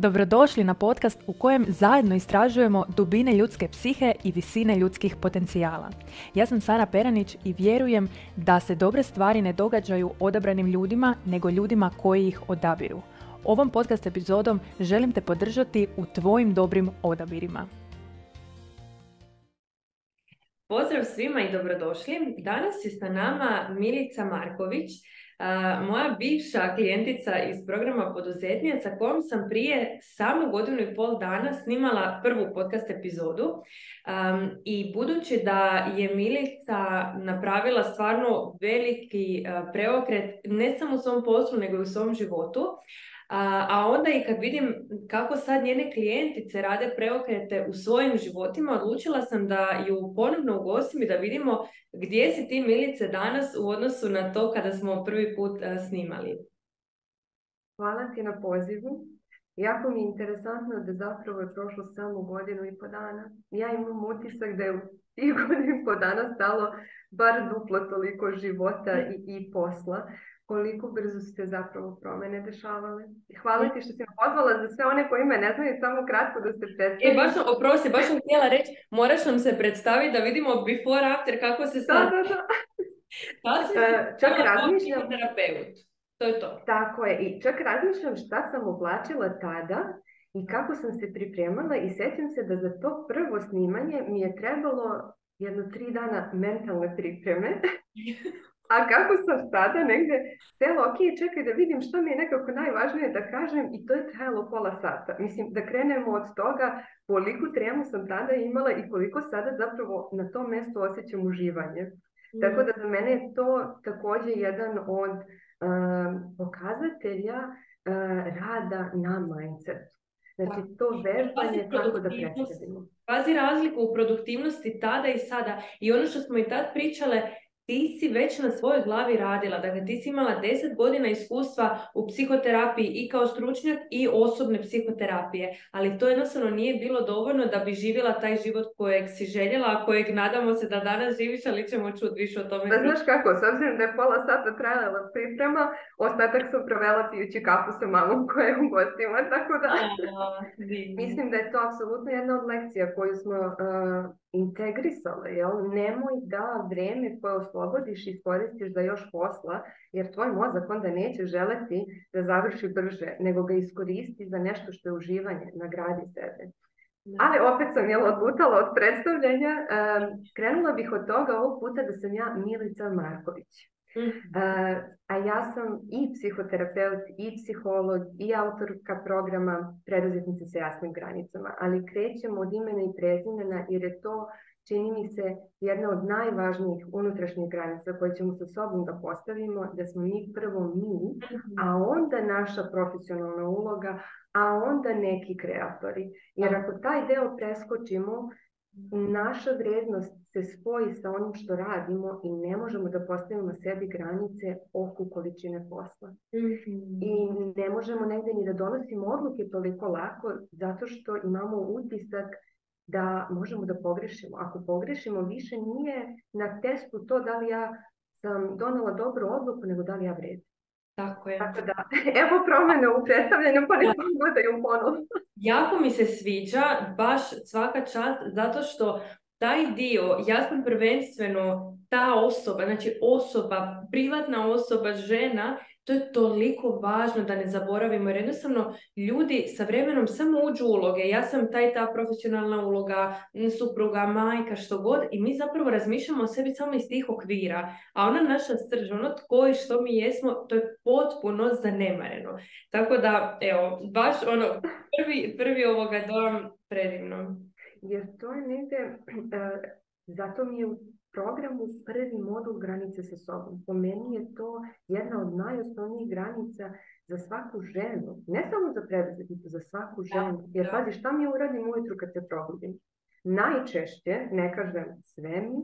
Dobrodošli na podcast u kojem zajedno istražujemo dubine ljudske psihe i visine ljudskih potencijala. Ja sam Sara Peranić i vjerujem da se dobre stvari ne događaju odabranim ljudima, nego ljudima koji ih odabiru. Ovom podcast epizodom želim te podržati u tvojim dobrim odabirima. Pozdrav svima i dobrodošli. Danas je sa nama Milica Marković, moja bivša klijentica iz programa Poduzetnija sa kojom sam prije samo godinu i pol dana snimala prvu podcast epizodu. I budući da je Milica napravila stvarno veliki preokret ne samo u svom poslu nego i u svom životu, a, onda i kad vidim kako sad njene klijentice rade preokrete u svojim životima, odlučila sam da ju ponovno ugostim i da vidimo gdje si ti Milice danas u odnosu na to kada smo prvi put snimali. Hvala ti na pozivu. Jako mi je interesantno da zapravo je prošlo samo godinu i po dana. Ja imam utisak da je tih godinu i po dana stalo bar duplo toliko života i, i posla koliko brzo su se zapravo promene dešavale. Hvala ti što si me pozvala za sve one koji me ne znaju, samo kratko da se predstavi. E, baš sam, oprosti, baš sam htjela reći, moraš nam se predstaviti da vidimo before, after, kako se sad... Da, da, da. E, čak razmišljam... Terapeut. To je to. Tako je. I čak razmišljam šta sam oblačila tada i kako sam se pripremala i sjećam se da za to prvo snimanje mi je trebalo jedno tri dana mentalne pripreme. A kako sam tada negdje sela, ok, čekaj da vidim što mi je nekako najvažnije da kažem i to je trajalo pola sata. Mislim, da krenemo od toga koliko tremu sam tada imala i koliko sada zapravo na tom mjestu osjećam uživanje. Mm. Tako da za mene je to također jedan od uh, pokazatelja uh, rada na mindsetu. Znači to vežbanje kako da predstavimo. Pazi razliku u produktivnosti tada i sada. I ono što smo i tad pričale, ti si već na svojoj glavi radila, dakle ti si imala 10 godina iskustva u psihoterapiji i kao stručnjak i osobne psihoterapije, ali to jednostavno nije bilo dovoljno da bi živjela taj život kojeg si željela, a kojeg nadamo se da danas živiš, ali ćemo čuti više o tome. Da pa znaš kako, s obzirom da je pola sata trajala priprema, ostatak sam provela pijući kafu sa mamom koja je u gostima, tako da mislim da je to apsolutno jedna od lekcija koju smo uh, integrisale, jel? Nemoj da vreme koje oslobodiš iskoristiš za još posla, jer tvoj mozak onda neće želeti da završi brže, nego ga iskoristi za nešto što je uživanje, nagradi sebe. Ali opet sam jel odlutala od predstavljanja. krenula bih od toga ovog puta da sam ja Milica Marković. Mhm. a ja sam i psihoterapeut, i psiholog, i autorka programa Preduzetnice sa jasnim granicama, ali krećemo od imena i prezimena jer je to čini mi se jedna od najvažnijih unutrašnjih granica koje ćemo sa sobom da postavimo, da smo mi prvo mi, a mhm. onda naša profesionalna uloga, a onda neki kreatori. Jer ako taj deo preskočimo, naša vrijednost se spoji sa onim što radimo i ne možemo da postavimo sebi granice oko količine posla. Mm-hmm. I ne možemo negdje ni da donosimo odluke toliko lako zato što imamo utisak da možemo da pogrešimo. Ako pogrešimo, više nije na testu to da li ja sam donela dobru odluku, nego da li ja vredim. Tako je. Tako da, evo promjene u predstavljanju, pa ne gledaju ponovno. Jako mi se sviđa, baš svaka čast, zato što taj dio, ja sam prvenstveno ta osoba, znači osoba, privatna osoba, žena, to je toliko važno da ne zaboravimo jer jednostavno ljudi sa vremenom samo uđu uloge. Ja sam taj ta profesionalna uloga, supruga, majka, što god i mi zapravo razmišljamo o sebi samo iz tih okvira. A ona naša srž, ono tko i što mi jesmo, to je potpuno zanemareno. Tako da, evo, baš ono, prvi, prvi ovoga dojam predivno. Jer to je negdje, uh, zato mi je programu prvi modul granice sa sobom. Po meni je to jedna od najosnovnijih granica za svaku ženu. Ne samo za preduzetnicu, za svaku ženu. Jer pazi, šta mi uradim ujutru kad se probudim? Najčešće, ne kažem sve mi,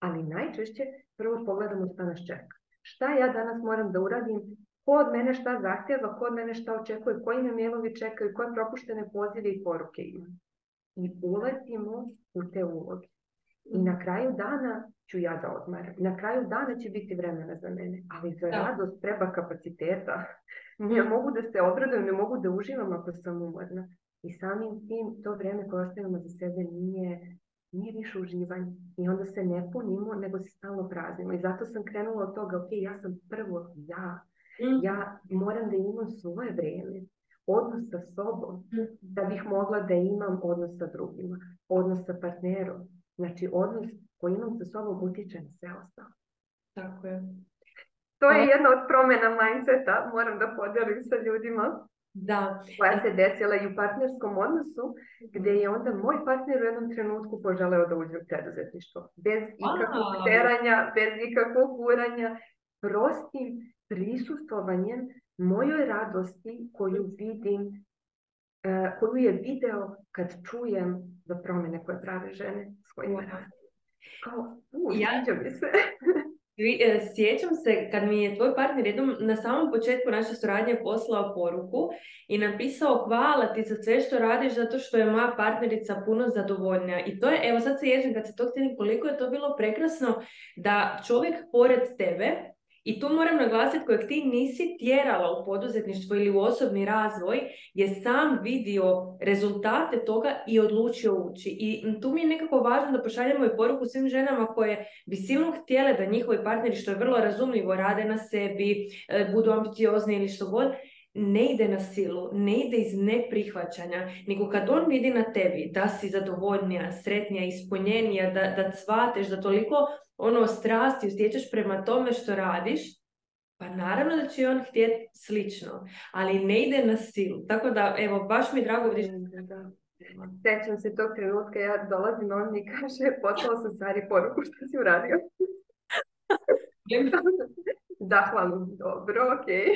ali najčešće prvo pogledamo šta nas čeka. Šta ja danas moram da uradim ko od mene šta zahtjeva, ko od mene šta očekuje, koji me mailovi čekaju, koje propuštene pozive i poruke ima. I uletimo u te uloge. I na kraju dana ću ja da odmaram. Na kraju dana će biti vremena za mene. Ali za radost treba kapaciteta. Ne mogu da se obradujem, ne mogu da uživam ako sam umorna. I samim tim to vrijeme koje ostavimo za sebe nije, nije više uživanje. I onda se ne punimo, nego se stalno praznimo. I zato sam krenula od toga, ok, ja sam prvo ja. Mm. Ja moram da imam svoje vrijeme, odnos sa sobom, mm. da bih mogla da imam odnos sa drugima, odnos sa partnerom. Znači, odnos koji imam sa sobom utiče na sve ostalo. Tako je. To je jedna od promjena mindseta, moram da podijelim sa ljudima. Da. Koja se desila i u partnerskom odnosu, gdje je onda moj partner u jednom trenutku poželeo da uđe u preduzetništvo. Bez ikakvog teranja, bez ikakvog guranja, prostim prisustovanjem mojoj radosti koju vidim, e, koju je video kad čujem za promjene koje prave žene s kojima rade. Kao, u, ja, mi se. Sjećam se kad mi je tvoj partner jednom na samom početku naše suradnje poslao poruku i napisao hvala ti za sve što radiš zato što je moja partnerica puno zadovoljnija. I to je, evo sad se ježim kad se to htjeli koliko je to bilo prekrasno da čovjek pored tebe i tu moram naglasiti kojeg ti nisi tjerala u poduzetništvo ili u osobni razvoj je sam vidio rezultate toga i odlučio ući. I tu mi je nekako važno da pošaljemo i poruku svim ženama koje bi silno htjele da njihovi partneri, što je vrlo razumljivo, rade na sebi, e, budu ambiciozni ili što god, ne ide na silu, ne ide iz neprihvaćanja, nego kad on vidi na tebi da si zadovoljnija, sretnija, ispunjenija, da, da cvateš, da toliko ono strasti stječeš prema tome što radiš, pa naravno da će on htjeti slično, ali ne ide na silu. Tako da, evo, baš mi je drago vidiš Sjećam se tog trenutka, ja dolazim, on mi kaže, poslao sam stvari poruku što si uradio. Zahvalno, dobro, okej.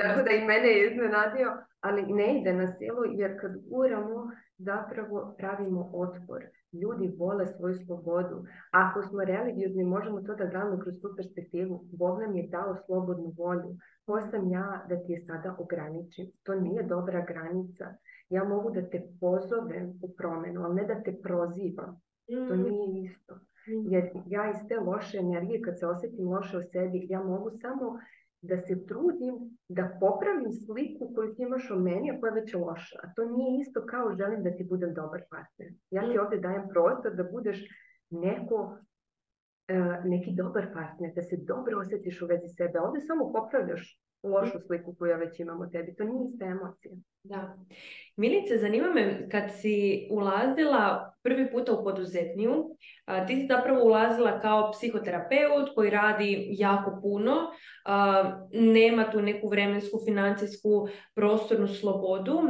Tako da i mene je iznenadio, ali ne ide na silu, jer kad uramo, zapravo pravimo otpor. Ljudi vole svoju slobodu. Ako smo religiozni, možemo to da gledamo kroz tu perspektivu. Bog nam je dao slobodnu volju. Ko sam ja da ti je sada ograničim? To nije dobra granica. Ja mogu da te pozovem u promjenu, ali ne da te prozivam. To mm. nije isto. Mm. Jer ja iz te loše energije, kad se osjetim loše o sebi, ja mogu samo da se trudim da popravim sliku koju ti imaš o meni, a koja je već loša. A to nije isto kao želim da ti budem dobar partner. Ja ti mm. ovdje dajem prostor da budeš neko, e, neki dobar partner, da se dobro osjetiš u vezi sebe. Ovdje samo popravljaš lošu sliku koju već o tebi. To nije ista emocija. Da. Milice, zanima me, kad si ulazila prvi puta u poduzetniju, ti si zapravo ulazila kao psihoterapeut koji radi jako puno, nema tu neku vremensku, financijsku, prostornu slobodu.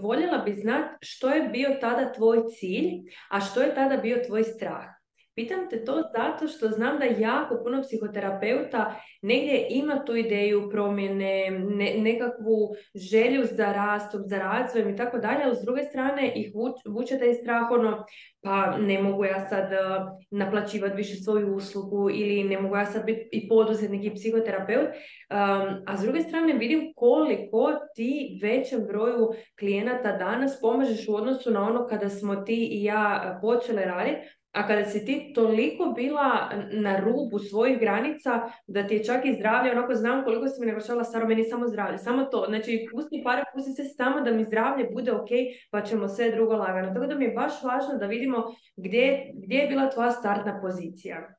Voljela bi znati što je bio tada tvoj cilj, a što je tada bio tvoj strah. Pitam te to zato što znam da jako puno psihoterapeuta negdje ima tu ideju promjene, nekakvu želju za rastom, za razvojem i tako dalje, ali s druge strane ih vuče taj strah ono, pa ne mogu ja sad uh, naplaćivati više svoju uslugu ili ne mogu ja sad biti i poduzetnik i psihoterapeut, um, a s druge strane vidim koliko ti većem broju klijenata danas pomažeš u odnosu na ono kada smo ti i ja počele raditi, a kada si ti toliko bila na rubu svojih granica, da ti je čak i zdravlje, onako znam koliko si mi naglašala, Saro, meni samo zdravlje, samo to. Znači, pusti pare, pusti se samo da mi zdravlje bude ok, pa ćemo sve drugo lagano. Tako da mi je baš važno da vidimo gdje, gdje je bila tvoja startna pozicija.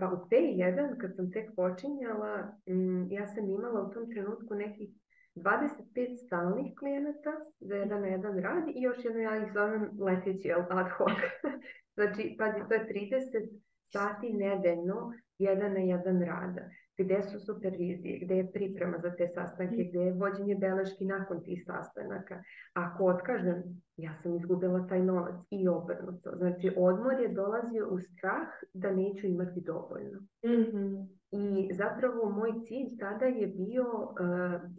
Pa u T1, kad sam tek počinjala, mm, ja sam imala u tom trenutku nekih 25 stalnih klijenata za jedan na jedan rad i još jedno ja ih zovem leteći ad hoc. znači, pazi, to je 30 sati nedeljno jedan na jedan rada. Gdje su supervizije, gdje je priprema za te sastanke, gdje je vođenje beleški nakon tih sastanaka. Ako otkažem, ja sam izgubila taj novac i obrnuto. Znači, odmor je dolazio u strah da neću imati dovoljno. mm i zapravo moj cilj tada je bio uh,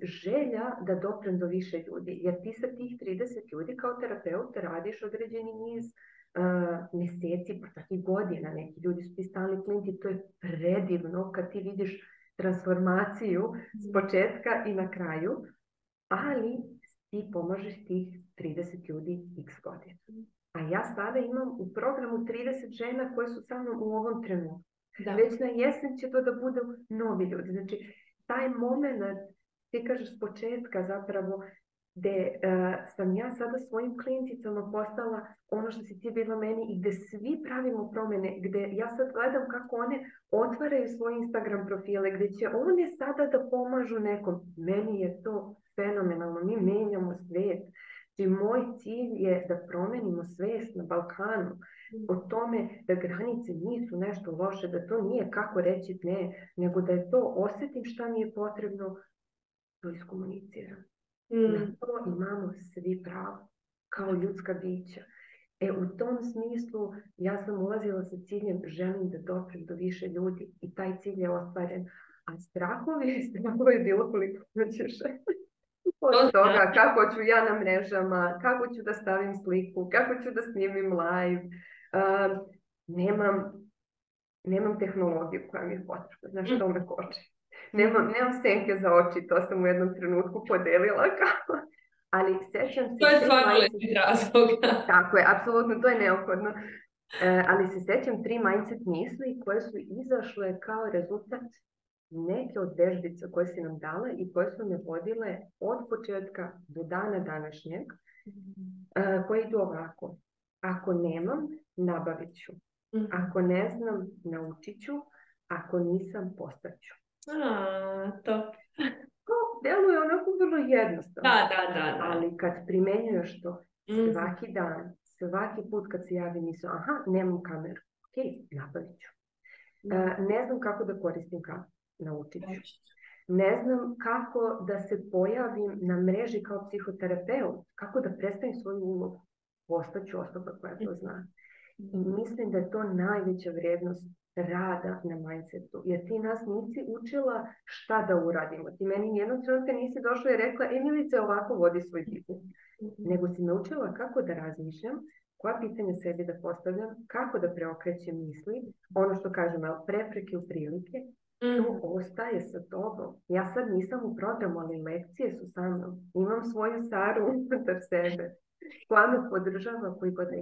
želja da doprem do više ljudi. Jer ti sa tih 30 ljudi kao terapeut radiš određeni niz mjeseci, pa čak i godina. Neki ljudi su ti stalni. To je predivno kad ti vidiš transformaciju s mhm. početka i na kraju. Ali ti pomažeš tih 30 ljudi x godina. A ja sada imam u programu 30 žena koje su sa mnom u ovom trenutku. Da. Već na jesen će to da budu novi ljudi. Znači, taj moment, ti kažeš s početka zapravo, gdje uh, sam ja sada svojim klijenticama postala ono što si ti bila meni i gdje svi pravimo promjene, gdje ja sad gledam kako one otvaraju svoje Instagram profile, gdje će one sada da pomažu nekom. Meni je to fenomenalno, mi menjamo svijet. Znači, moj cilj je da promenimo svijest na Balkanu o tome da granice nisu nešto loše, da to nije kako reći ne, nego da je to osjetim šta mi je potrebno, to iskomuniciram. Mm. Na to imamo svi pravo, kao ljudska bića. E, u tom smislu ja sam ulazila sa ciljem želim da doprem do više ljudi i taj cilj je ostvaren. A strahovi, strahovi je bilo koliko ćeš od toga kako ću ja na mrežama, kako ću da stavim sliku, kako ću da snimim live. Uh, nemam, nemam tehnologiju koja mi je potrebna. Znaš, to me koči. Nemam, nemam senke za oči, to sam u jednom trenutku podelila kao... Ali sećam se... To je stvarno razlog. Tako je, apsolutno, to je neophodno. E, ali se sećam tri mindset misli koje su izašle kao rezultat neke od vežbica koje si nam dala i koje su me vodile od početka do dana današnjeg, uh, koje idu ovako. Ako nemam, nabavit ću. Mhm. Ako ne znam, naučit ću. Ako nisam, postaću. A, to. To deluje onako vrlo jednostavno. Da, da, da, Ali kad primenjuješ to mhm. svaki dan, svaki put kad se javi misle, aha, nemam kameru. Ok, nabavit ću. Uh, ne znam kako da koristim kameru naučit ću. Ne znam kako da se pojavim na mreži kao psihoterapeut, kako da predstavim svoju ulogu. Postaću osoba koja to zna. I mislim da je to najveća vrijednost rada na mindsetu. Jer ti nas nisi učila šta da uradimo. Ti meni nijednog trenutka nisi došla i rekla, Emilice ovako vodi svoj biznis. Nego si naučila kako da razmišljam, koja pitanja sebi da postavljam, kako da preokrećem misli, ono što kažem, prepreke u prilike to ostaje sa tobom. Ja sad nisam u programu, ali lekcije su sa mnom. Imam svoju Saru unutar sebe koja me podržava koji god ne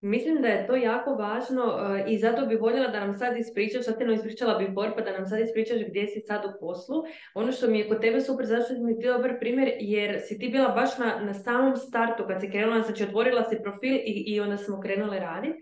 Mislim da je to jako važno uh, i zato bi voljela da nam sad ispričaš, sad te nam ispričala bi pa da nam sad ispričaš gdje si sad u poslu. Ono što mi je kod tebe super, zašto mi je dobar primjer, jer si ti bila baš na, na samom startu kad si krenula, znači otvorila si profil i, i onda smo krenule raditi.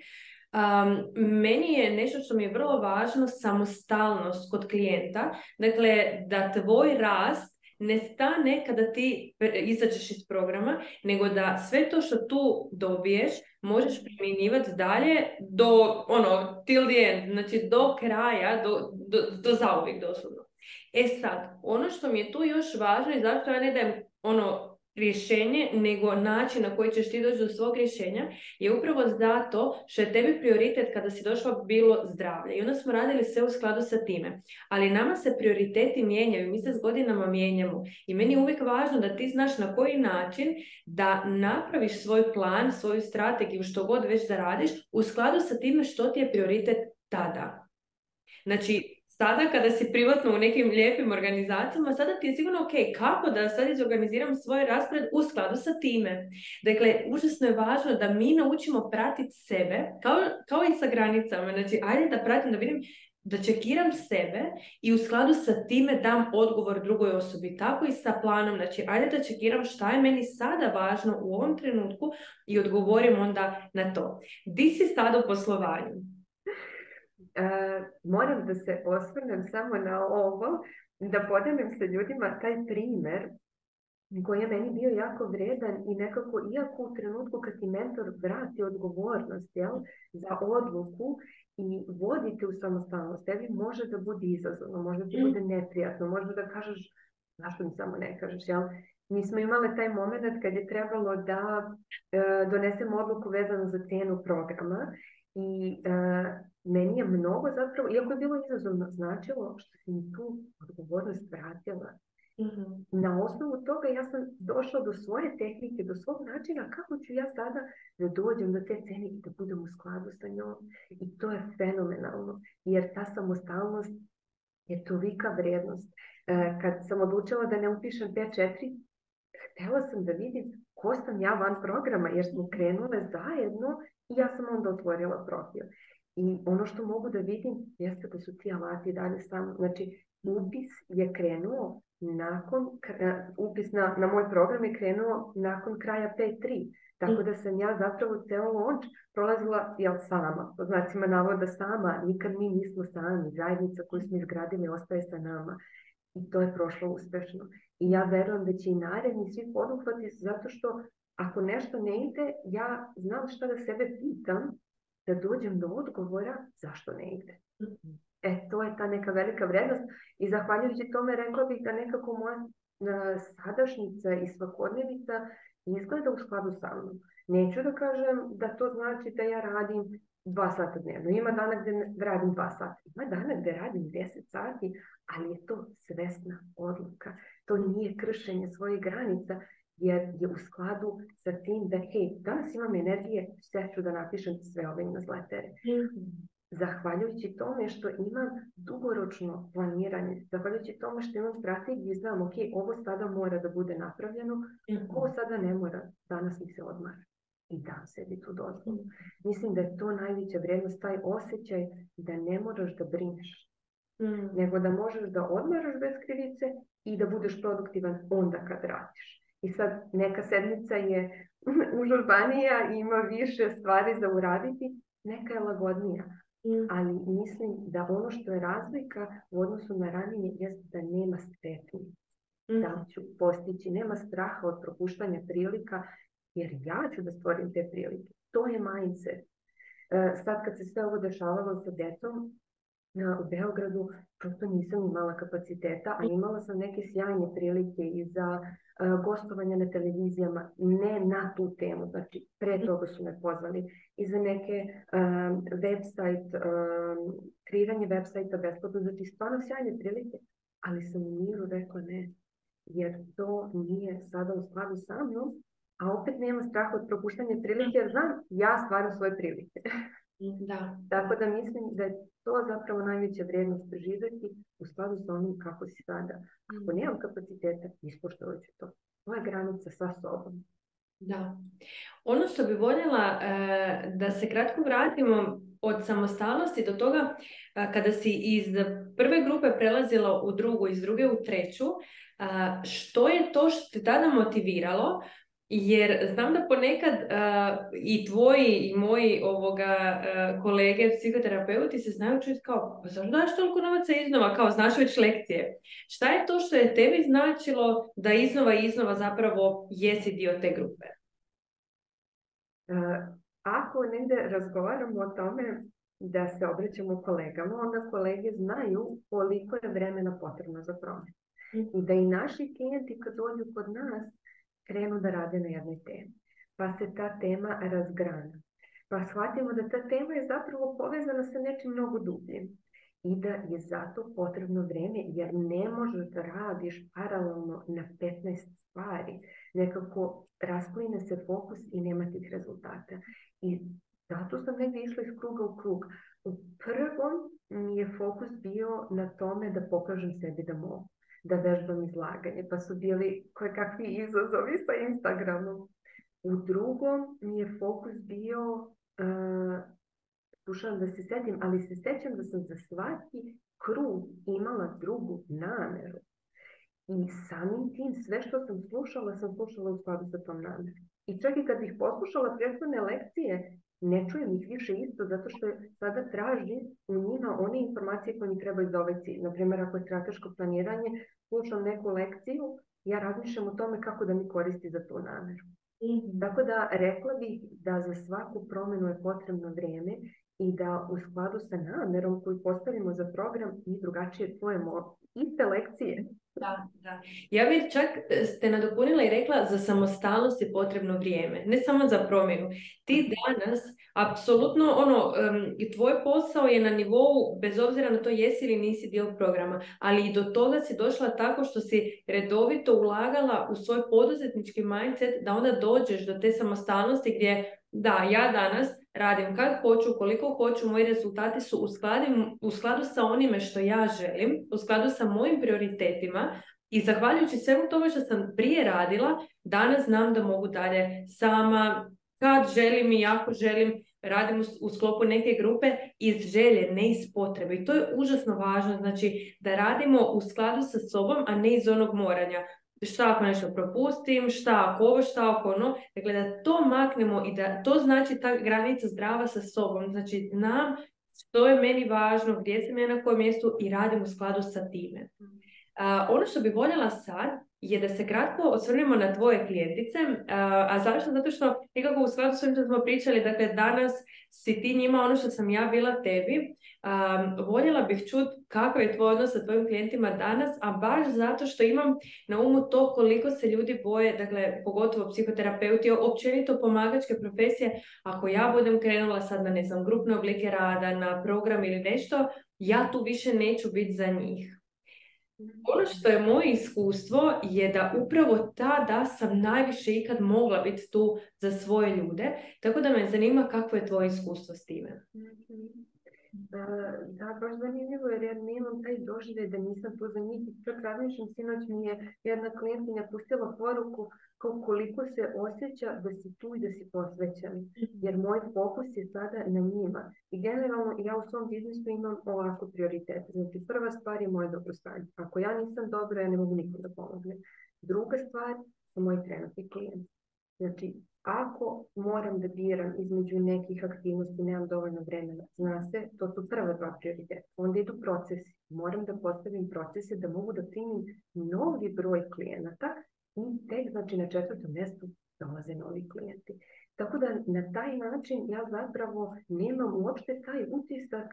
Meni je nešto što mi je vrlo važno samostalnost kod klijenta. Dakle, da tvoj rast ne stane kada ti izađeš iz programa, nego da sve to što tu dobiješ možeš primjenjivati dalje do, ono, till the end, znači do kraja, do, do, do zauvijek doslovno. E sad, ono što mi je tu još važno i zašto ja ne dajem ono rješenje, nego način na koji ćeš ti doći do svog rješenja je upravo zato što je tebi prioritet kada si došla bilo zdravlje. I onda smo radili sve u skladu sa time. Ali nama se prioriteti mijenjaju, mi se s godinama mijenjamo. I meni je uvijek važno da ti znaš na koji način da napraviš svoj plan, svoju strategiju, što god već da radiš, u skladu sa time što ti je prioritet tada. Znači, sada kada si privatno u nekim lijepim organizacijama, sada ti je sigurno ok, kako da sad izorganiziram svoj raspored u skladu sa time. Dakle, užasno je važno da mi naučimo pratiti sebe, kao, kao i sa granicama. Znači, ajde da pratim, da vidim da čekiram sebe i u skladu sa time dam odgovor drugoj osobi. Tako i sa planom. Znači, ajde da čekiram šta je meni sada važno u ovom trenutku i odgovorim onda na to. Di si sada u poslovanju? Moram da se osvrnem samo na ovo, da podelim sa ljudima taj primjer koji je meni bio jako vredan i nekako, iako u trenutku kad ti mentor vrati odgovornost jel, za odluku i vodite u samostalnost, tebi može da bude izazovno, može da bude neprijatno, može da kažeš, zašto mi samo ne kažeš, jel? Mi smo imali taj moment kad je trebalo da e, donesemo odluku vezanu za cenu programa i e, meni je mnogo zapravo, iako je bilo izazovno, značilo što si mi tu odgovornost vratila. mm Na osnovu toga ja sam došla do svoje tehnike, do svog načina kako ću ja sada da dođem do te cene i da budem u skladu sa njom. I to je fenomenalno, jer ta samostalnost je tolika vrijednost. E, kad sam odlučila da ne upišem P4, htjela sam da vidim ko sam ja van programa, jer smo krenule zajedno i ja sam onda otvorila profil. I ono što mogu da vidim jeste da su ti alati dalje samo, znači upis je krenuo nakon, upis na, na moj program je krenuo nakon kraja P3. Tako da sam ja zapravo ceo launch prolazila jel, sama, po znacima navoda sama, nikad mi nismo sami, zajednica koju smo izgradili ostaje sa nama. I to je prošlo uspešno. I ja verujem da će i naredni svi poduhvati zato što ako nešto ne ide, ja znam šta da sebe pitam da dođem do odgovora zašto ne ide. E, to je ta neka velika vrednost i zahvaljujući tome rekla bih da nekako moja sadašnjica i svakodnevica izgleda u skladu sa mnom. Neću da kažem da to znači da ja radim dva sata dnevno. Ima dana gdje radim dva sata. Ima dana gdje radim deset sati, ali je to svesna odluka. To nije kršenje svojih granica, jer je u skladu sa tim da, hej, danas imam energije, sve ću da napišem sve ove newslettere. Mm Zahvaljujući tome što imam dugoročno planiranje, zahvaljujući tome što imam strategiju znam, ok, ovo sada mora da bude napravljeno, mm ovo sada ne mora, danas mi se odmara. I dam sebi tu dozvolu. Mhm. Mislim da je to najveća vrijednost, taj osjećaj da ne moraš da brineš, mhm. nego da možeš da odmaraš bez krivice i da budeš produktivan onda kad radiš. I sad neka sedmica je užurbanija i ima više stvari za uraditi, neka je lagodnija. Mm. Ali mislim da ono što je razlika u odnosu na ranije jest da nema strepnje. Mm. Da ću postići, nema straha od propuštanja prilika, jer ja ću da stvorim te prilike. To je mindset. E, sad kad se sve ovo dešavalo sa djecom, u Beogradu prosto nisam imala kapaciteta, a imala sam neke sjajne prilike i za gostovanja na televizijama, ne na tu temu, znači pre toga su me pozvali i za neke um, website, um, kreiranje websajta besplatno, znači stvarno sjajne prilike, ali sam u miru rekla ne, jer to nije sada u skladu sa mnom, a opet nema straha od propuštanja prilike, jer znam, ja stvaram svoje prilike. Da. Tako da mislim da je to zapravo najveća vrijednost preživjeti u skladu sa onim kako si sada. Ako mm. nemam kapaciteta, ispoštovat ću to. Moja granica sa sobom. Da. Ono što bi voljela e, da se kratko vratimo od samostalnosti do toga e, kada si iz prve grupe prelazila u drugu, iz druge u treću, e, što je to što te tada motiviralo jer znam da ponekad i tvoji i moji ovoga uh, kolege psihoterapeuti se znaju čuti kao, pa zašto daš toliko novaca iznova, kao znaš već lekcije. Šta je to što je tebi značilo da iznova i iznova zapravo jesi dio te grupe? ako negdje razgovaramo o tome da se obraćamo kolegama, onda kolege znaju koliko je vremena potrebno za promjenu. Mhm. I da i naši klijenti kad dođu kod nas krenu da rade na jednoj temi. Pa se ta tema razgrana. Pa shvatimo da ta tema je zapravo povezana sa nečim mnogo dubljim. I da je zato potrebno vrijeme, jer ne možeš da radiš paralelno na 15 stvari. Nekako raspline se fokus i nema tih rezultata. I zato sam negdje išla iz kruga u krug. U prvom mi je fokus bio na tome da pokažem sebi da mogu da vežbam izlaganje, pa su bili koje kakvi izazovi sa Instagramom. U drugom mi je fokus bio, uh, da se setim, ali se sećam da sam za svaki krug imala drugu nameru. I samim tim sve što sam slušala, sam slušala u skladu sa tom namerom. I čak i kad ih poslušala prethodne lekcije, ne čujem ih više isto zato što sada traži u njima one informacije koje mi trebaju za ovaj cilj. Naprimjer, ako je strateško planiranje, slušam neku lekciju, ja razmišljam o tome kako da mi koristi za tu namjeru. mm Tako da rekla bih da za svaku promjenu je potrebno vrijeme i da u skladu sa namjerom koju postavimo za program mi drugačije tvojemo iste lekcije. Da, da. Ja bih čak e, ste nadopunila i rekla za samostalnost je potrebno vrijeme, ne samo za promjenu. Ti danas, apsolutno, ono, i tvoj posao je na nivou, bez obzira na to jesi ili nisi dio programa, ali i do toga si došla tako što si redovito ulagala u svoj poduzetnički mindset da onda dođeš do te samostalnosti gdje, da, ja danas radim kad hoću, koliko hoću, moji rezultati su u skladu, u skladu sa onime što ja želim, u skladu sa mojim prioritetima i zahvaljujući svemu tome što sam prije radila, danas znam da mogu dalje sama kad želim i jako želim, radim u sklopu neke grupe iz želje, ne iz potrebe. I to je užasno važno, znači da radimo u skladu sa sobom, a ne iz onog moranja. Šta ako nešto propustim, šta ako ovo, šta ako ono. Dakle, da to maknemo i da to znači ta granica zdrava sa sobom. Znači, nam što je meni važno, gdje sam ja na kojem mjestu i radim u skladu sa time. ono što bi voljela sad je da se kratko osvrnemo na tvoje klijentice. A zašto? Zato što nekako u skladu s što smo pričali, dakle danas si ti njima ono što sam ja bila tebi. voljela bih čuti kakav je tvoj odnos sa tvojim klijentima danas, a baš zato što imam na umu to koliko se ljudi boje, dakle pogotovo psihoterapeuti, općenito pomagačke profesije, ako ja budem krenula sad na ne znam, grupne oblike rada, na program ili nešto, ja tu više neću biti za njih. Ono što je moje iskustvo je da upravo tada sam najviše ikad mogla biti tu za svoje ljude, tako da me zanima kako je tvoje iskustvo s time. Da, baš zanimljivo jer ja nemam taj doživljaj da nisam tu za njih. Čak razmišljam, sinoć mi je jedna klijentinja pustila poruku koliko se osjeća da si tu i da si posvećen. Mhm. Jer moj fokus je sada na njima. I generalno ja u svom biznisu imam ovako prioritet. Znači prva stvar je moje dobrostanje. Ako ja nisam dobra, ja ne mogu nikom da pomogne. Druga stvar su moji trenutni klijenti. Znači, ako moram da biram između nekih aktivnosti, nemam dovoljno vremena, zna se, to su prva dva prioriteta. Onda idu procesi. Moram da postavim procese da mogu da primim novi broj klijenata i tek znači na četvrtom mjestu dolaze novi klijenti. Tako da na taj način ja zapravo nemam uopšte taj utisak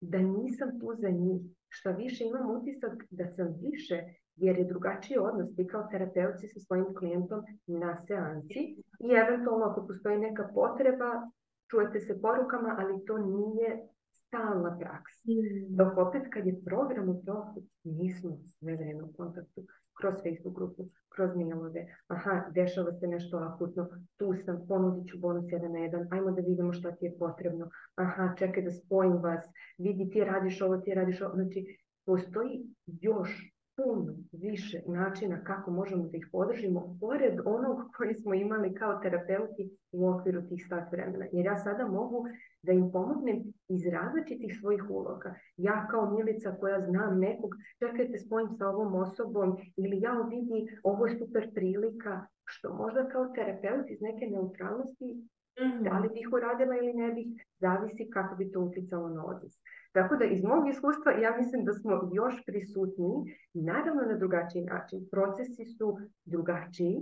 da nisam tu za njih. Što više imam utisak da sam više jer je drugačiji odnos ti kao terapeuti sa svojim klijentom na seansi i eventualno ako postoji neka potreba čujete se porukama, ali to nije stalna praksa. Mm. Dok opet kad je program u toku, nismo sve vreme u kontaktu kroz Facebook grupu, kroz mailove, aha, dešava se nešto akutno, tu sam, ponudit ću bonus jedan na jedan, ajmo da vidimo što ti je potrebno, aha, čekaj da spojim vas, vidi ti radiš ovo, ti radiš ovo, znači postoji još puno više načina kako možemo da ih podržimo pored onog koji smo imali kao terapeuti u okviru tih sat vremena. Jer ja sada mogu da im pomognem iz različitih svojih uloga. Ja kao Milica koja znam nekog, čekajte spojim sa ovom osobom ili ja vidi ovo je super prilika, što možda kao terapeut iz neke neutralnosti da li bih uradila ili ne bih, zavisi kako bi to utjecalo na odnos. Tako da iz mog iskustva ja mislim da smo još prisutniji, naravno na drugačiji način. Procesi su drugačiji.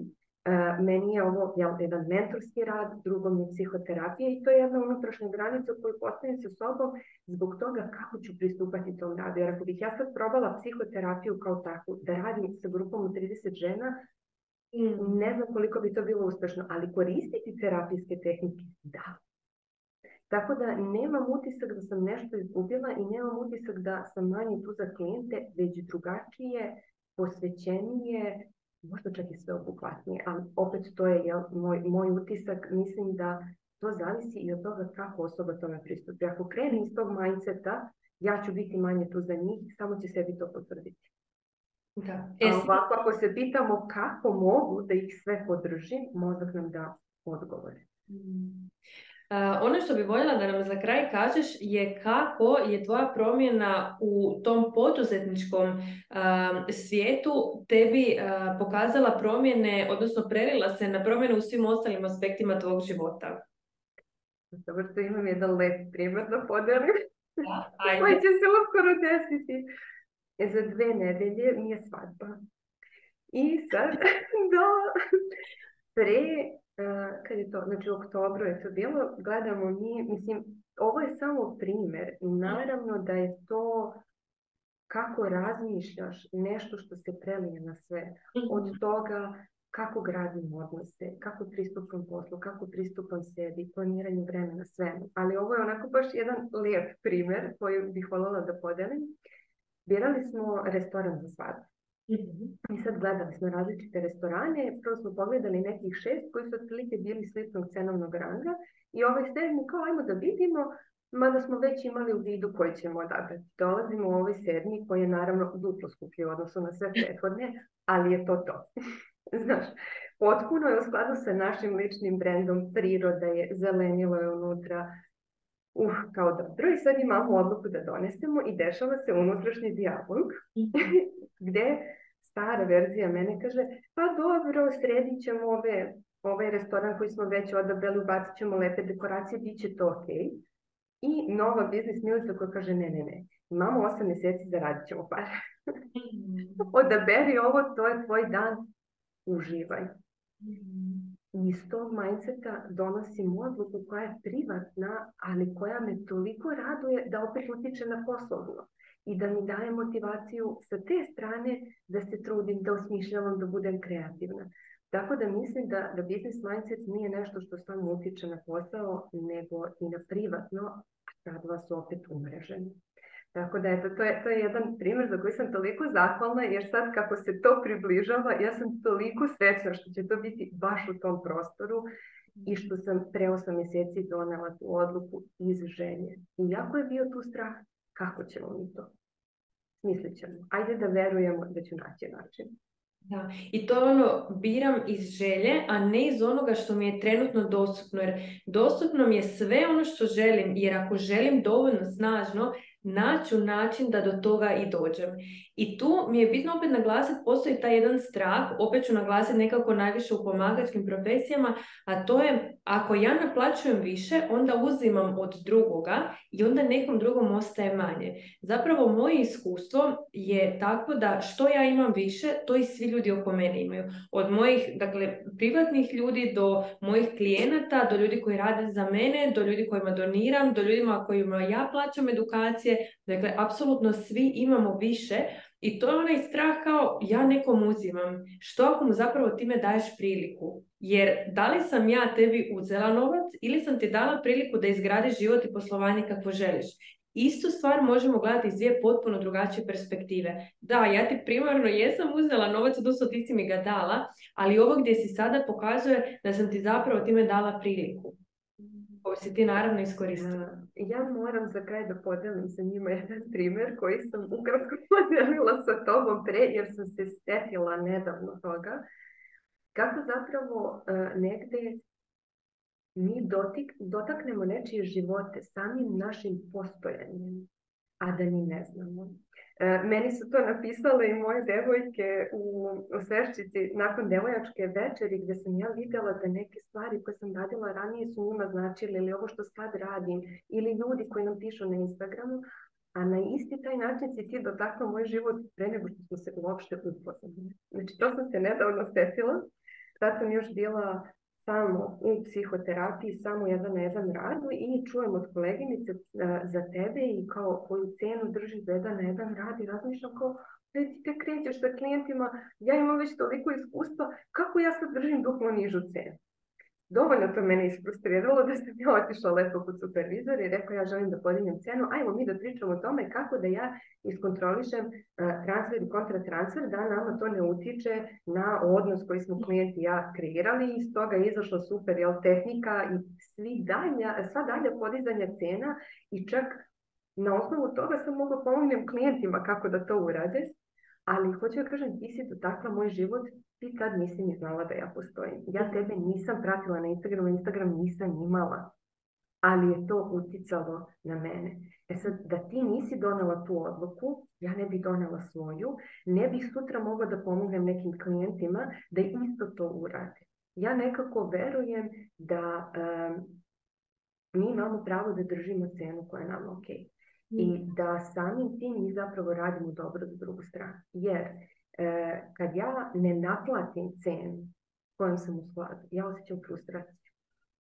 E, meni je ovo jedan mentorski rad, drugo mi je psihoterapija i to je jedna unutrašnja granica koju postavim sa sobom zbog toga kako ću pristupati tom radu. Jer ako bih ja sad probala psihoterapiju kao takvu, da radim sa grupom od 30 žena, mm. ne znam koliko bi to bilo uspješno, ali koristiti terapijske tehnike, da. Tako da nemam utisak da sam nešto izgubila i nemam utisak da sam manje tu za klijente, već drugačije, posvećenije, možda čak i sve obuhvatnije, ali opet to je jel, moj, moj utisak. Mislim da to zavisi i od toga kako osoba tome pristupi. Ako krene iz tog mindseta, ja ću biti manje tu za njih, samo će sebi to potvrditi. Da. A ovako, ako se pitamo kako mogu da ih sve podržim, mozak nam da odgovore. Mm. ono što bi voljela da nam za kraj kažeš je kako je tvoja promjena u tom poduzetničkom svijetu tebi pokazala promjene, odnosno prelila se na promjene u svim ostalim aspektima tvog života. Dobro, što imam jedan lep primjer da podelim. Koji će se uskoro desiti. E, za dve nedelje mi je svadba. I sad, do pre, kad je to, znači u oktobru je to bilo, gledamo mi, mislim, ovo je samo primjer. Naravno da je to kako razmišljaš nešto što se prelije na sve. Od mhm. toga kako gradim odnose, kako pristupam poslu, kako pristupam sebi, planiranju vremena, svemu. Ali ovo je onako baš jedan lijep primjer koji bih voljela da podelim. Birali smo restoran za svadbu. Mm-hmm. I sad gledali smo različite restorane, prvo smo pogledali nekih šest koji su otprilike bili sličnog cenovnog ranga i ovaj sedmi kao ajmo da vidimo, mada smo već imali u vidu koji ćemo odabrati. Dolazimo u ovaj sedmi koji je naravno duplo skuplji u odnosu na sve prethodne, ali je to to. Znaš, potpuno je u skladu sa našim ličnim brendom, priroda je, zelenilo je unutra, uh, kao dobro, i sad imamo odluku da donesemo i dešava se unutrašnji dijalog, mhm. gde stara verzija mene kaže, pa dobro, sredit ćemo ove, ovaj restoran koji smo već odabrali, ubacit ćemo lepe dekoracije, bit će to ok. I nova biznis milica koja kaže, ne, ne, ne, imamo osam mjeseci, zaradit ćemo pare. Mhm. Odaberi ovo, to je tvoj dan, uživaj. Mm. Iz tog mindseta donosim odluku koja je privatna, ali koja me toliko raduje da opet utiče na poslovno i da mi daje motivaciju sa te strane da se trudim, da osmišljavam, da budem kreativna. Tako da mislim da, da business mindset nije nešto što samo utiče na posao, nego i na privatno, ta dva su opet umreženi. Tako da eto, to je, to je jedan primjer za koji sam toliko zahvalna jer sad kako se to približava, ja sam toliko srećna što će to biti baš u tom prostoru i što sam pre osam mjeseci donela tu odluku iz želje. I jako je bio tu strah, kako ćemo mi to? Smislit ćemo. Ajde da verujemo da ću naći način. Da. I to ono, biram iz želje, a ne iz onoga što mi je trenutno dostupno. Jer dostupno mi je sve ono što želim, jer ako želim dovoljno snažno, naću način da do toga i dođem. I tu mi je bitno opet naglasiti, postoji taj jedan strah, opet ću naglasiti nekako najviše u pomagačkim profesijama, a to je ako ja naplaćujem više, onda uzimam od drugoga i onda nekom drugom ostaje manje. Zapravo moje iskustvo je tako da što ja imam više, to i svi ljudi oko mene imaju. Od mojih, dakle, privatnih ljudi do mojih klijenata, do ljudi koji rade za mene, do ljudi kojima doniram, do ljudima kojima ja plaćam edukacije. Dakle, apsolutno svi imamo više i to je onaj strah kao ja nekom uzimam. Što ako mu zapravo time daješ priliku? Jer da li sam ja tebi uzela novac ili sam ti dala priliku da izgradiš život i poslovanje kako želiš? Istu stvar možemo gledati iz dvije potpuno drugačije perspektive. Da, ja ti primarno jesam uzela novac, odnosno ti si mi ga dala, ali ovo gdje si sada pokazuje da sam ti zapravo time dala priliku koju si ti naravno iskoristila. Ja moram za kraj da podelim sa njima jedan primjer koji sam ukratko podelila sa tobom pre, jer sam se stetila nedavno toga. Kako zapravo uh, negde mi dotik, dotaknemo nečije živote samim našim postojanjem, a da ni ne znamo. E, meni su to napisale i moje devojke u, u nakon devojačke večeri gdje sam ja vidjela da neke stvari koje sam radila ranije su njima značile ili ovo što sad radim ili ljudi koji nam pišu na Instagramu, a na isti taj način si ti dotakla moj život pre nego što smo se uopšte upoznali. Znači to sam se nedavno setila. Sad sam još bila samo u psihoterapiji, samo jedan na jedan radu i čujem od koleginice e, za tebe i kao koju cenu drži za jedan na jedan rad i razmišljam kao da ti te krećeš sa klijentima, ja imam već toliko iskustva, kako ja sad držim duplo nižu cenu? Dovoljno to mene isfrustriralo da sam ja otišla lepo kod supervizora i rekao ja želim da podignem cenu, ajmo mi da pričamo o tome kako da ja iskontrolišem uh, transfer i kontratransfer, da nama to ne utiče na odnos koji smo klijenti ja kreirali i iz toga je izašla super jel, tehnika i svi dalja, sva dalja podizanja cena i čak na osnovu toga sam mogla pomognem klijentima kako da to urade, ali hoću da kažem, ti si dotakla moj život ti tad nisi ni znala da ja postojim. Ja tebe nisam pratila na Instagramu, Instagram nisam imala, ali je to uticalo na mene. E sad, da ti nisi donela tu odluku, ja ne bi donela svoju, ne bih sutra mogla da pomognem nekim klijentima da isto to urade. Ja nekako verujem da mi imamo pravo da držimo cenu koja je nama ok. I mm. da samim tim mi zapravo radimo dobro za drugu stranu. Jer E, kad ja ne naplatim cenu kojom sam u skladu, ja osjećam frustraciju.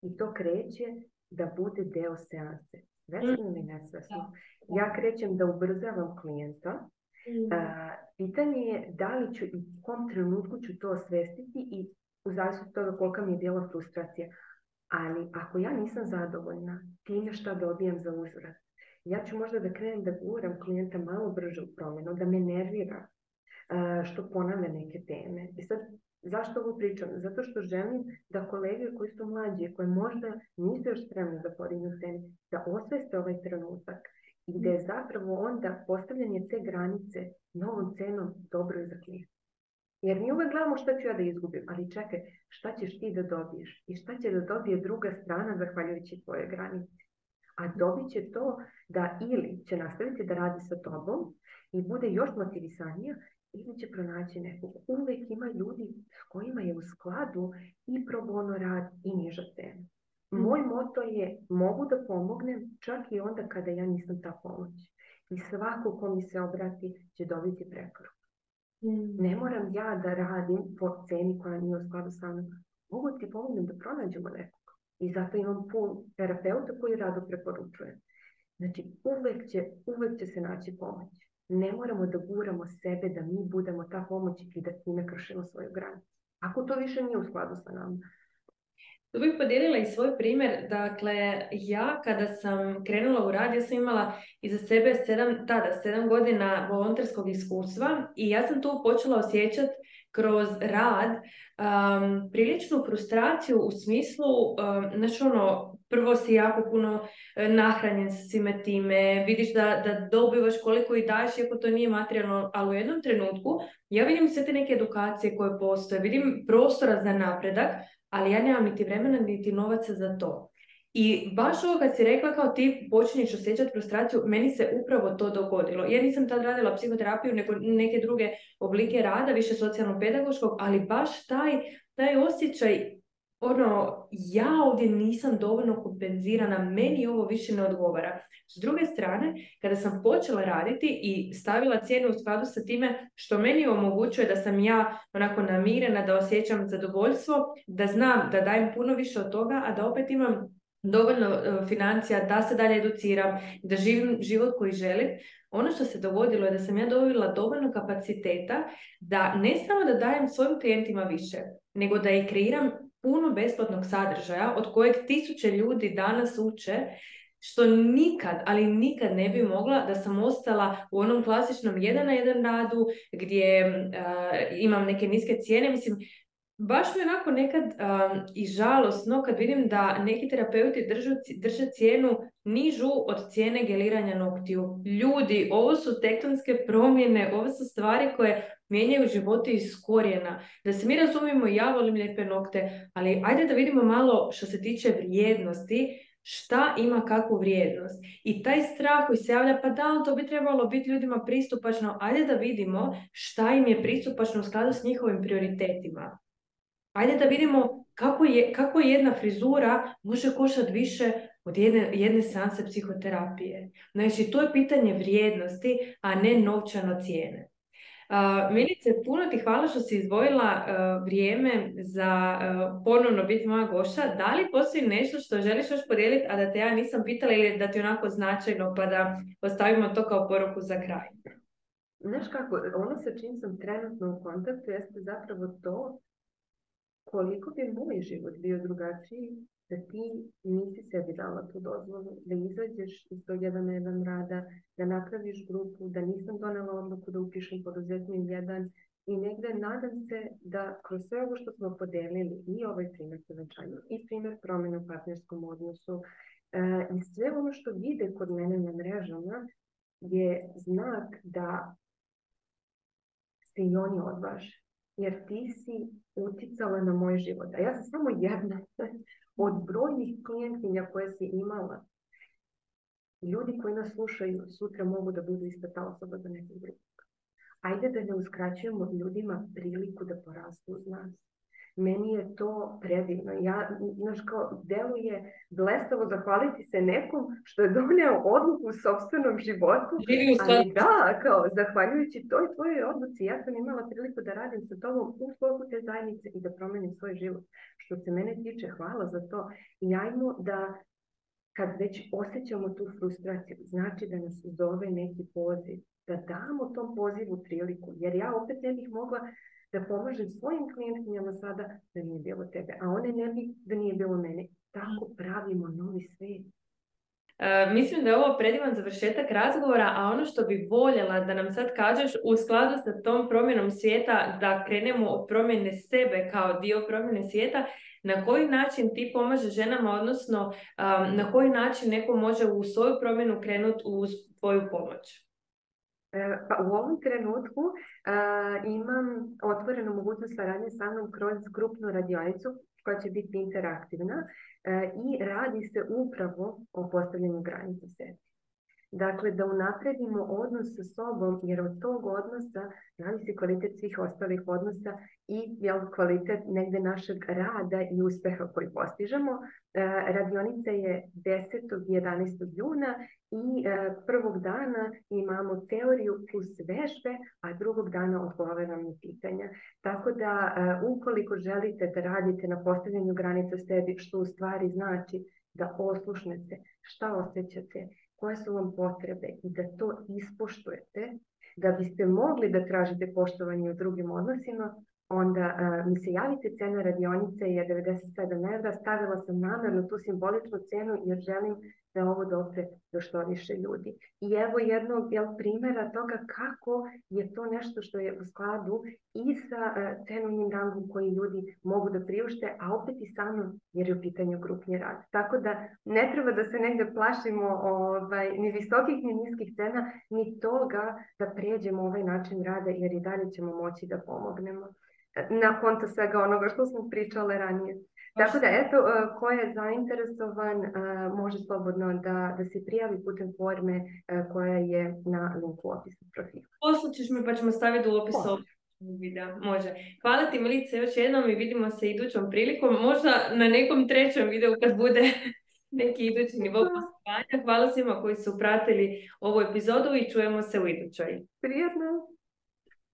I to kreće da bude deo seanse. Svesno ili nesvesno. Ja krećem da ubrzavam klijenta. Mm. E, pitanje je da li ću i u kom trenutku ću to osvestiti i u zavisnosti toga kolika mi je bila frustracija. Ali ako ja nisam zadovoljna time šta dobijam za uzvrat, ja ću možda da krenem da guram klijenta malo brže u promjenu, da me nervira, što ponavlja neke teme. I sad, zašto ovo pričam? Zato što želim da kolege koji su mlađi, koji možda nisu još spremni da podignu cenu, da osveste ovaj trenutak i da je zapravo onda postavljanje te granice novom cenom dobro i za klijenta. Jer mi uvijek gledamo šta ću ja da izgubim, ali čekaj, šta ćeš ti da dobiješ i šta će da dobije druga strana zahvaljujući tvojoj granici. A dobit će to da ili će nastaviti da radi sa tobom i bude još motivisanija ili će pronaći nekog. Uvijek ima ljudi s kojima je u skladu i pro bono rad i niža cena. Moj moto je mogu da pomognem čak i onda kada ja nisam ta pomoć. I svako ko mi se obrati će dobiti preporuku. Ne moram ja da radim po ceni koja nije u skladu sa mnom. Mogu ti pomognem da pronađemo nekog. I zato imam pun terapeuta koji rado preporučuje. Znači, uvek će, uvek će se naći pomoć. Ne moramo da guramo sebe da mi budemo ta pomoć i da time kršimo svoju granicu. Ako to više nije u skladu sa nama. Tu bih podijelila i svoj primjer. Dakle, ja kada sam krenula u rad, ja sam imala iza sebe sedam, tada sedam godina volonterskog iskustva i ja sam tu počela osjećati kroz rad um, priličnu frustraciju u smislu, um, znači ono, prvo si jako puno e, nahranjen s svime time, vidiš da, da dobivaš koliko i daš, iako to nije materijalno, ali u jednom trenutku ja vidim sve te neke edukacije koje postoje, vidim prostora za napredak, ali ja nemam niti vremena niti novaca za to. I baš ovo kad si rekla kao ti počinješ osjećati frustraciju, meni se upravo to dogodilo. Ja nisam tad radila psihoterapiju, nego neke druge oblike rada, više socijalno-pedagoškog, ali baš taj, taj osjećaj ono, ja ovdje nisam dovoljno kompenzirana, meni ovo više ne odgovara. S druge strane, kada sam počela raditi i stavila cijenu u skladu sa time što meni omogućuje da sam ja onako namirena, da osjećam zadovoljstvo, da znam da dajem puno više od toga, a da opet imam dovoljno e, financija da se dalje educiram, da živim život koji želim. Ono što se dogodilo je da sam ja dobila dovoljno kapaciteta da ne samo da dajem svojim klijentima više, nego da i kreiram puno besplatnog sadržaja od kojeg tisuće ljudi danas uče što nikad, ali nikad ne bi mogla da sam ostala u onom klasičnom jedan na jedan radu gdje imam neke niske cijene. Mislim, baš mi onako nekad i žalosno kad vidim da neki terapeuti držu, drže cijenu nižu od cijene geliranja noktiju. Ljudi, ovo su tektonske promjene, ovo su stvari koje mijenjaju živote iz korijena. Da se mi razumijemo, ja volim lijepe nokte, ali ajde da vidimo malo što se tiče vrijednosti, šta ima kakvu vrijednost. I taj strah koji se javlja, pa da, to bi trebalo biti ljudima pristupačno, ajde da vidimo šta im je pristupačno u skladu s njihovim prioritetima. Ajde da vidimo kako, je, kako jedna frizura može koštati više od jedne, jedne seanse psihoterapije. Znači, to je pitanje vrijednosti, a ne novčano cijene. Uh, Milice, puno ti hvala što si izdvojila vrijeme za ponovno biti moja gošća. Da li postoji nešto što želiš još podijeliti, a da te ja nisam pitala ili da ti onako značajno pa da ostavimo to kao poruku za kraj? Znaš kako, ono sa čim sam trenutno u kontaktu jeste zapravo to koliko bi moj život bio drugačiji da ti nisi sebi dala tu dozvolu, da izađeš iz tog jedan na jedan rada, da napraviš grupu, da nisam donela odluku da upišem poduzetni jedan i negdje nadam se da kroz sve ovo što smo podelili i ovaj primjer povećanja i primjer promjena u partnerskom odnosu e, i sve ono što vide kod mene na mrežama je znak da se i oni odvaže. Jer ti si uticala na moj život. A ja sam samo jedna od brojnih klijentkinja koje si imala. Ljudi koji nas slušaju sutra mogu da budu ista ta osoba za nekog drugog. Ajde da ne uskraćujemo ljudima priliku da porastu uz nas. Meni je to predivno. Ja, znaš, kao, deluje blesavo zahvaliti se nekom što je donio odluku u sobstvenom životu. Ali da, kao, zahvaljujući toj tvojoj odluci, ja sam imala priliku da radim sa tobom u sklopu te zajednice i da promenim svoj život. Što se mene tiče, hvala za to. I ajmo da kad već osjećamo tu frustraciju, znači da nas zove neki poziv, da damo tom pozivu priliku. Jer ja opet ne bih mogla da pomažem svojim klijentkinjama sada da nije bilo tebe, a one ne bi da nije bilo mene. Tako pravimo novi svijet. E, mislim da je ovo predivan završetak razgovora, a ono što bi voljela da nam sad kažeš u skladu sa tom promjenom svijeta, da krenemo od promjene sebe kao dio promjene svijeta, na koji način ti pomažeš ženama, odnosno na koji način neko može u svoju promjenu krenuti u tvoju pomoć? Pa u ovom trenutku imam otvorenu mogućnost saradnje sa mnom kroz grupnu radionicu koja će biti interaktivna i radi se upravo o postavljanju granica sebi. Dakle, da unapredimo odnos sa sobom, jer od tog odnosa zavisi kvalitet svih ostalih odnosa i jel, kvalitet negde našeg rada i uspeha koji postižemo. E, radionica je 10. i 11. juna i e, prvog dana imamo teoriju plus vežbe, a drugog dana odgovaramo pitanja. Tako da e, ukoliko želite da radite na postavljanju granica sebi, što u stvari znači da oslušnete šta osjećate, koje su vam potrebe i da to ispoštujete, da biste mogli da tražite poštovanje u drugim odnosima, onda mi se javite, cena radionice je 97 evra, stavila sam namjerno tu simboličnu cenu jer želim da ovo dopre do što više ljudi. I evo jednog jel, primjera toga kako je to nešto što je u skladu i sa uh, cenovnim rangom koji ljudi mogu da priušte, a opet i sa mnom jer je u pitanju grupni rad. Tako da ne treba da se negde plašimo ovaj, ni visokih ni niskih cena, ni toga da prijeđemo ovaj način rada jer i dalje ćemo moći da pomognemo na konto svega onoga što smo pričale ranije. Tako da, eto, e, ko je zainteresovan, e, može slobodno da, da se prijavi putem forme e, koja je na linku opisu profila. Poslaćeš mi pa ćemo staviti u opisu videa. Može. Hvala ti Milice još jednom i vidimo se idućom prilikom. Možda na nekom trećem videu kad bude neki idući nivo poslovanja. Hvala svima koji su pratili ovu epizodu i čujemo se u idućoj. Prijetno!